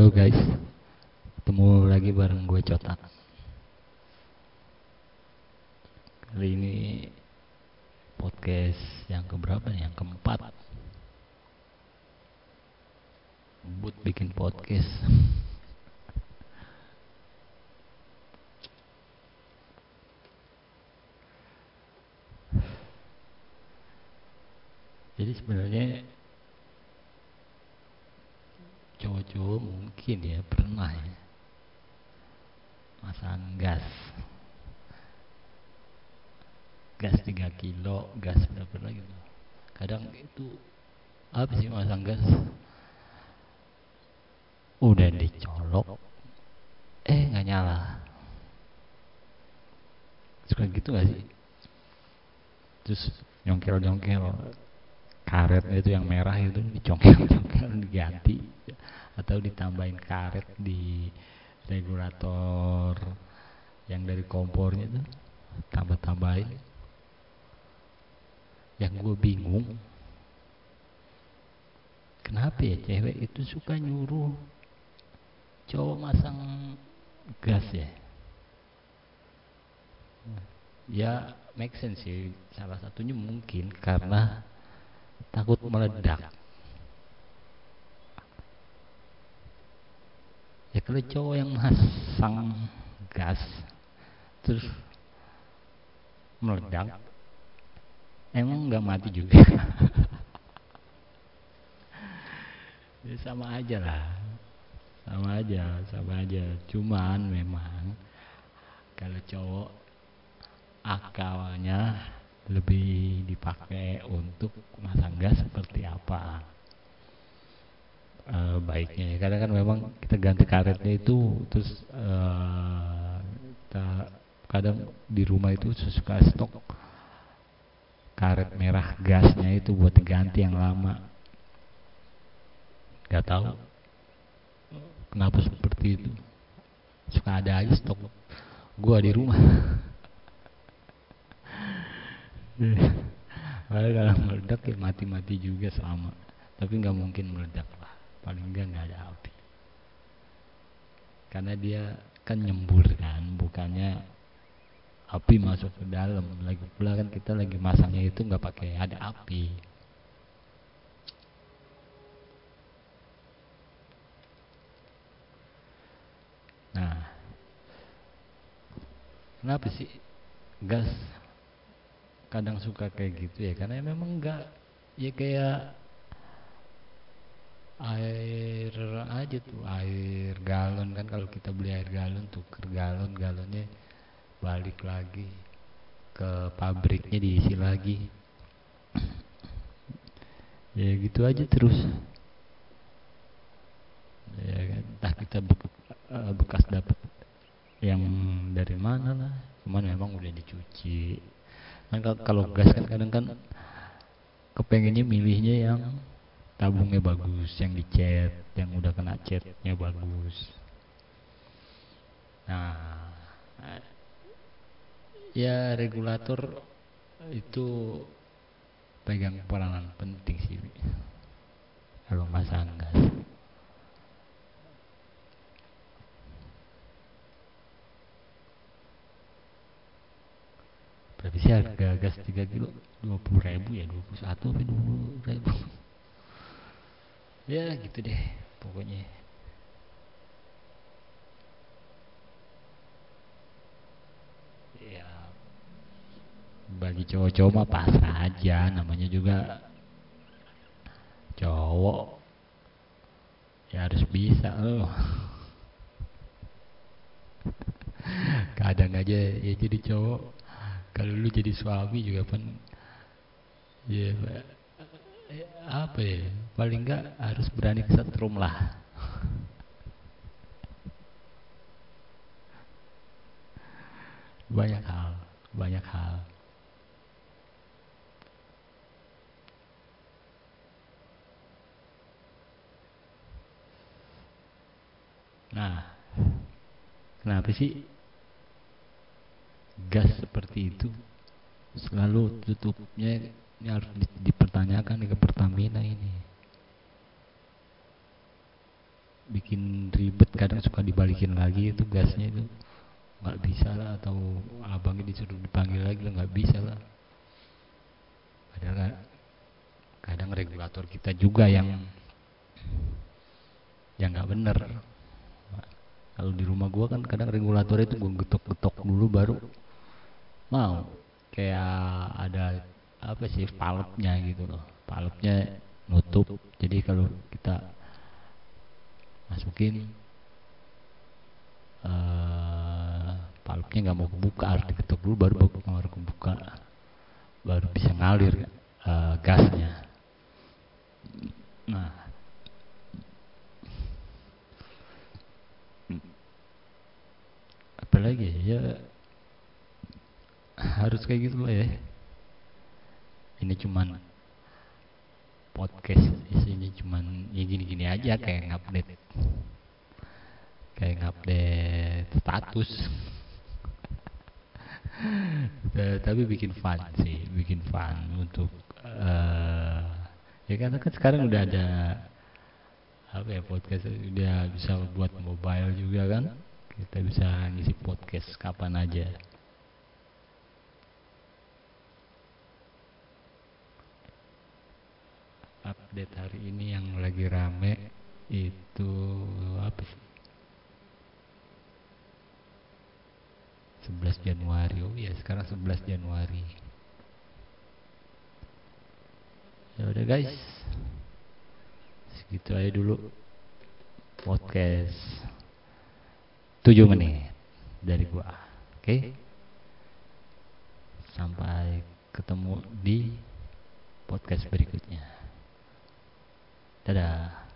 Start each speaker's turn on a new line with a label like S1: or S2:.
S1: Halo guys, ketemu lagi bareng gue Cotak. Kali ini podcast yang keberapa nih? Yang keempat. But bikin podcast. Jadi sebenarnya cowok-cowok mungkin ya pernah ya. Masang gas. Gas 3 kilo gas berapa lagi? Tuh kadang itu apa sih masang gas. Udah dicolok. Eh nggak nyala. Suka gitu gak sih? Terus nyongkel nyongkel karet itu yang merah itu dicongkel congkel diganti atau ditambahin karet di regulator yang dari kompornya itu tambah-tambahin. Yang gue bingung kenapa ya cewek itu suka nyuruh cowok masang gas ya? Ya make sense sih. Salah satunya mungkin karena takut meledak ya kalau cowok yang masang gas terus meledak emang nggak mati juga. Ya sama aja lah. Sama aja sama aja. Cuman memang kalau cowok akalnya lebih dipakai untuk masang gas seperti apa uh, baiknya karena kan memang kita ganti karetnya itu terus uh, kadang di rumah itu suka stok karet merah gasnya itu buat diganti yang lama. Nggak tahu. Kenapa seperti itu? Suka ada aja stok gua di rumah. Kalau meledak ya mati-mati juga sama tapi nggak mungkin meledak paling enggak nggak ada api. Karena dia kan nyembur kan bukannya api masuk ke dalam. Lagi pula kan kita lagi masangnya itu nggak pakai ada api. Nah kenapa sih gas kadang suka kayak gitu ya? Karena memang enggak ya kayak air aja tuh air galon kan kalau kita beli air galon tuker galon galonnya balik lagi ke pabriknya diisi lagi. Ya gitu aja terus. Ya kan entah kita bekas dapat yang dari mana lah cuman memang udah dicuci. Kan kalau gas kan kadang kan kepengennya milihnya yang tabungnya bagus yang dicat yang udah kena catnya bagus. Nah ya regulator itu pegang peranan penting sih kalau masang gas berapa sih harga gas 3 kilo 20 ribu ya 21 apa 20 ribu ya gitu deh pokoknya. Ya bagi cowok-cowok mah pasrah aja namanya juga cowok. Ya harus bisa loh kadang aja ya jadi cowok. Kalau lu jadi suami juga pun ya apa ya? Paling enggak harus berani kesetrum lah. Banyak hal banyak hal. Nah kenapa sih gas seperti itu selalu tutupnya ini harus dipertanyakan ke Pertamina ini. Bikin ribet kadang suka dibalikin lagi itu gasnya itu. Nggak bisa lah atau abangnya disuruh dipanggil lagi lah nggak bisa lah. Padahal kan kadang regulator kita juga yang yang nggak bener. Kalau di rumah gua kan kadang regulator itu gua getok-getok dulu baru mau. Kayak ada apa sih valve-nya gitu loh. Valve-nya nutup. Jadi kalau kita masukin uh, valve-nya nggak mau kebuka harus diketuk dulu baru baru kebuka baru bisa ngalir uh, gasnya. Nah. Apalagi ya harus kayak gitu lah ya ini cuman podcast isinya cuman ya gini-gini aja kayak ngupdate. Kayak ngupdate status. Tapi bikin fun sih bikin fun untuk uh, ya karena kan sekarang udah ada apa ya podcast udah bisa buat mobile juga kan. Kita bisa ngisi podcast kapan aja update hari ini yang lagi rame itu apa sih? 11 Januari. Oh ya sekarang 11 Januari. Ya udah guys. Segitu aja dulu podcast 7 menit dari gua. Oke? Okay? sampai ketemu di podcast berikutnya Dadah.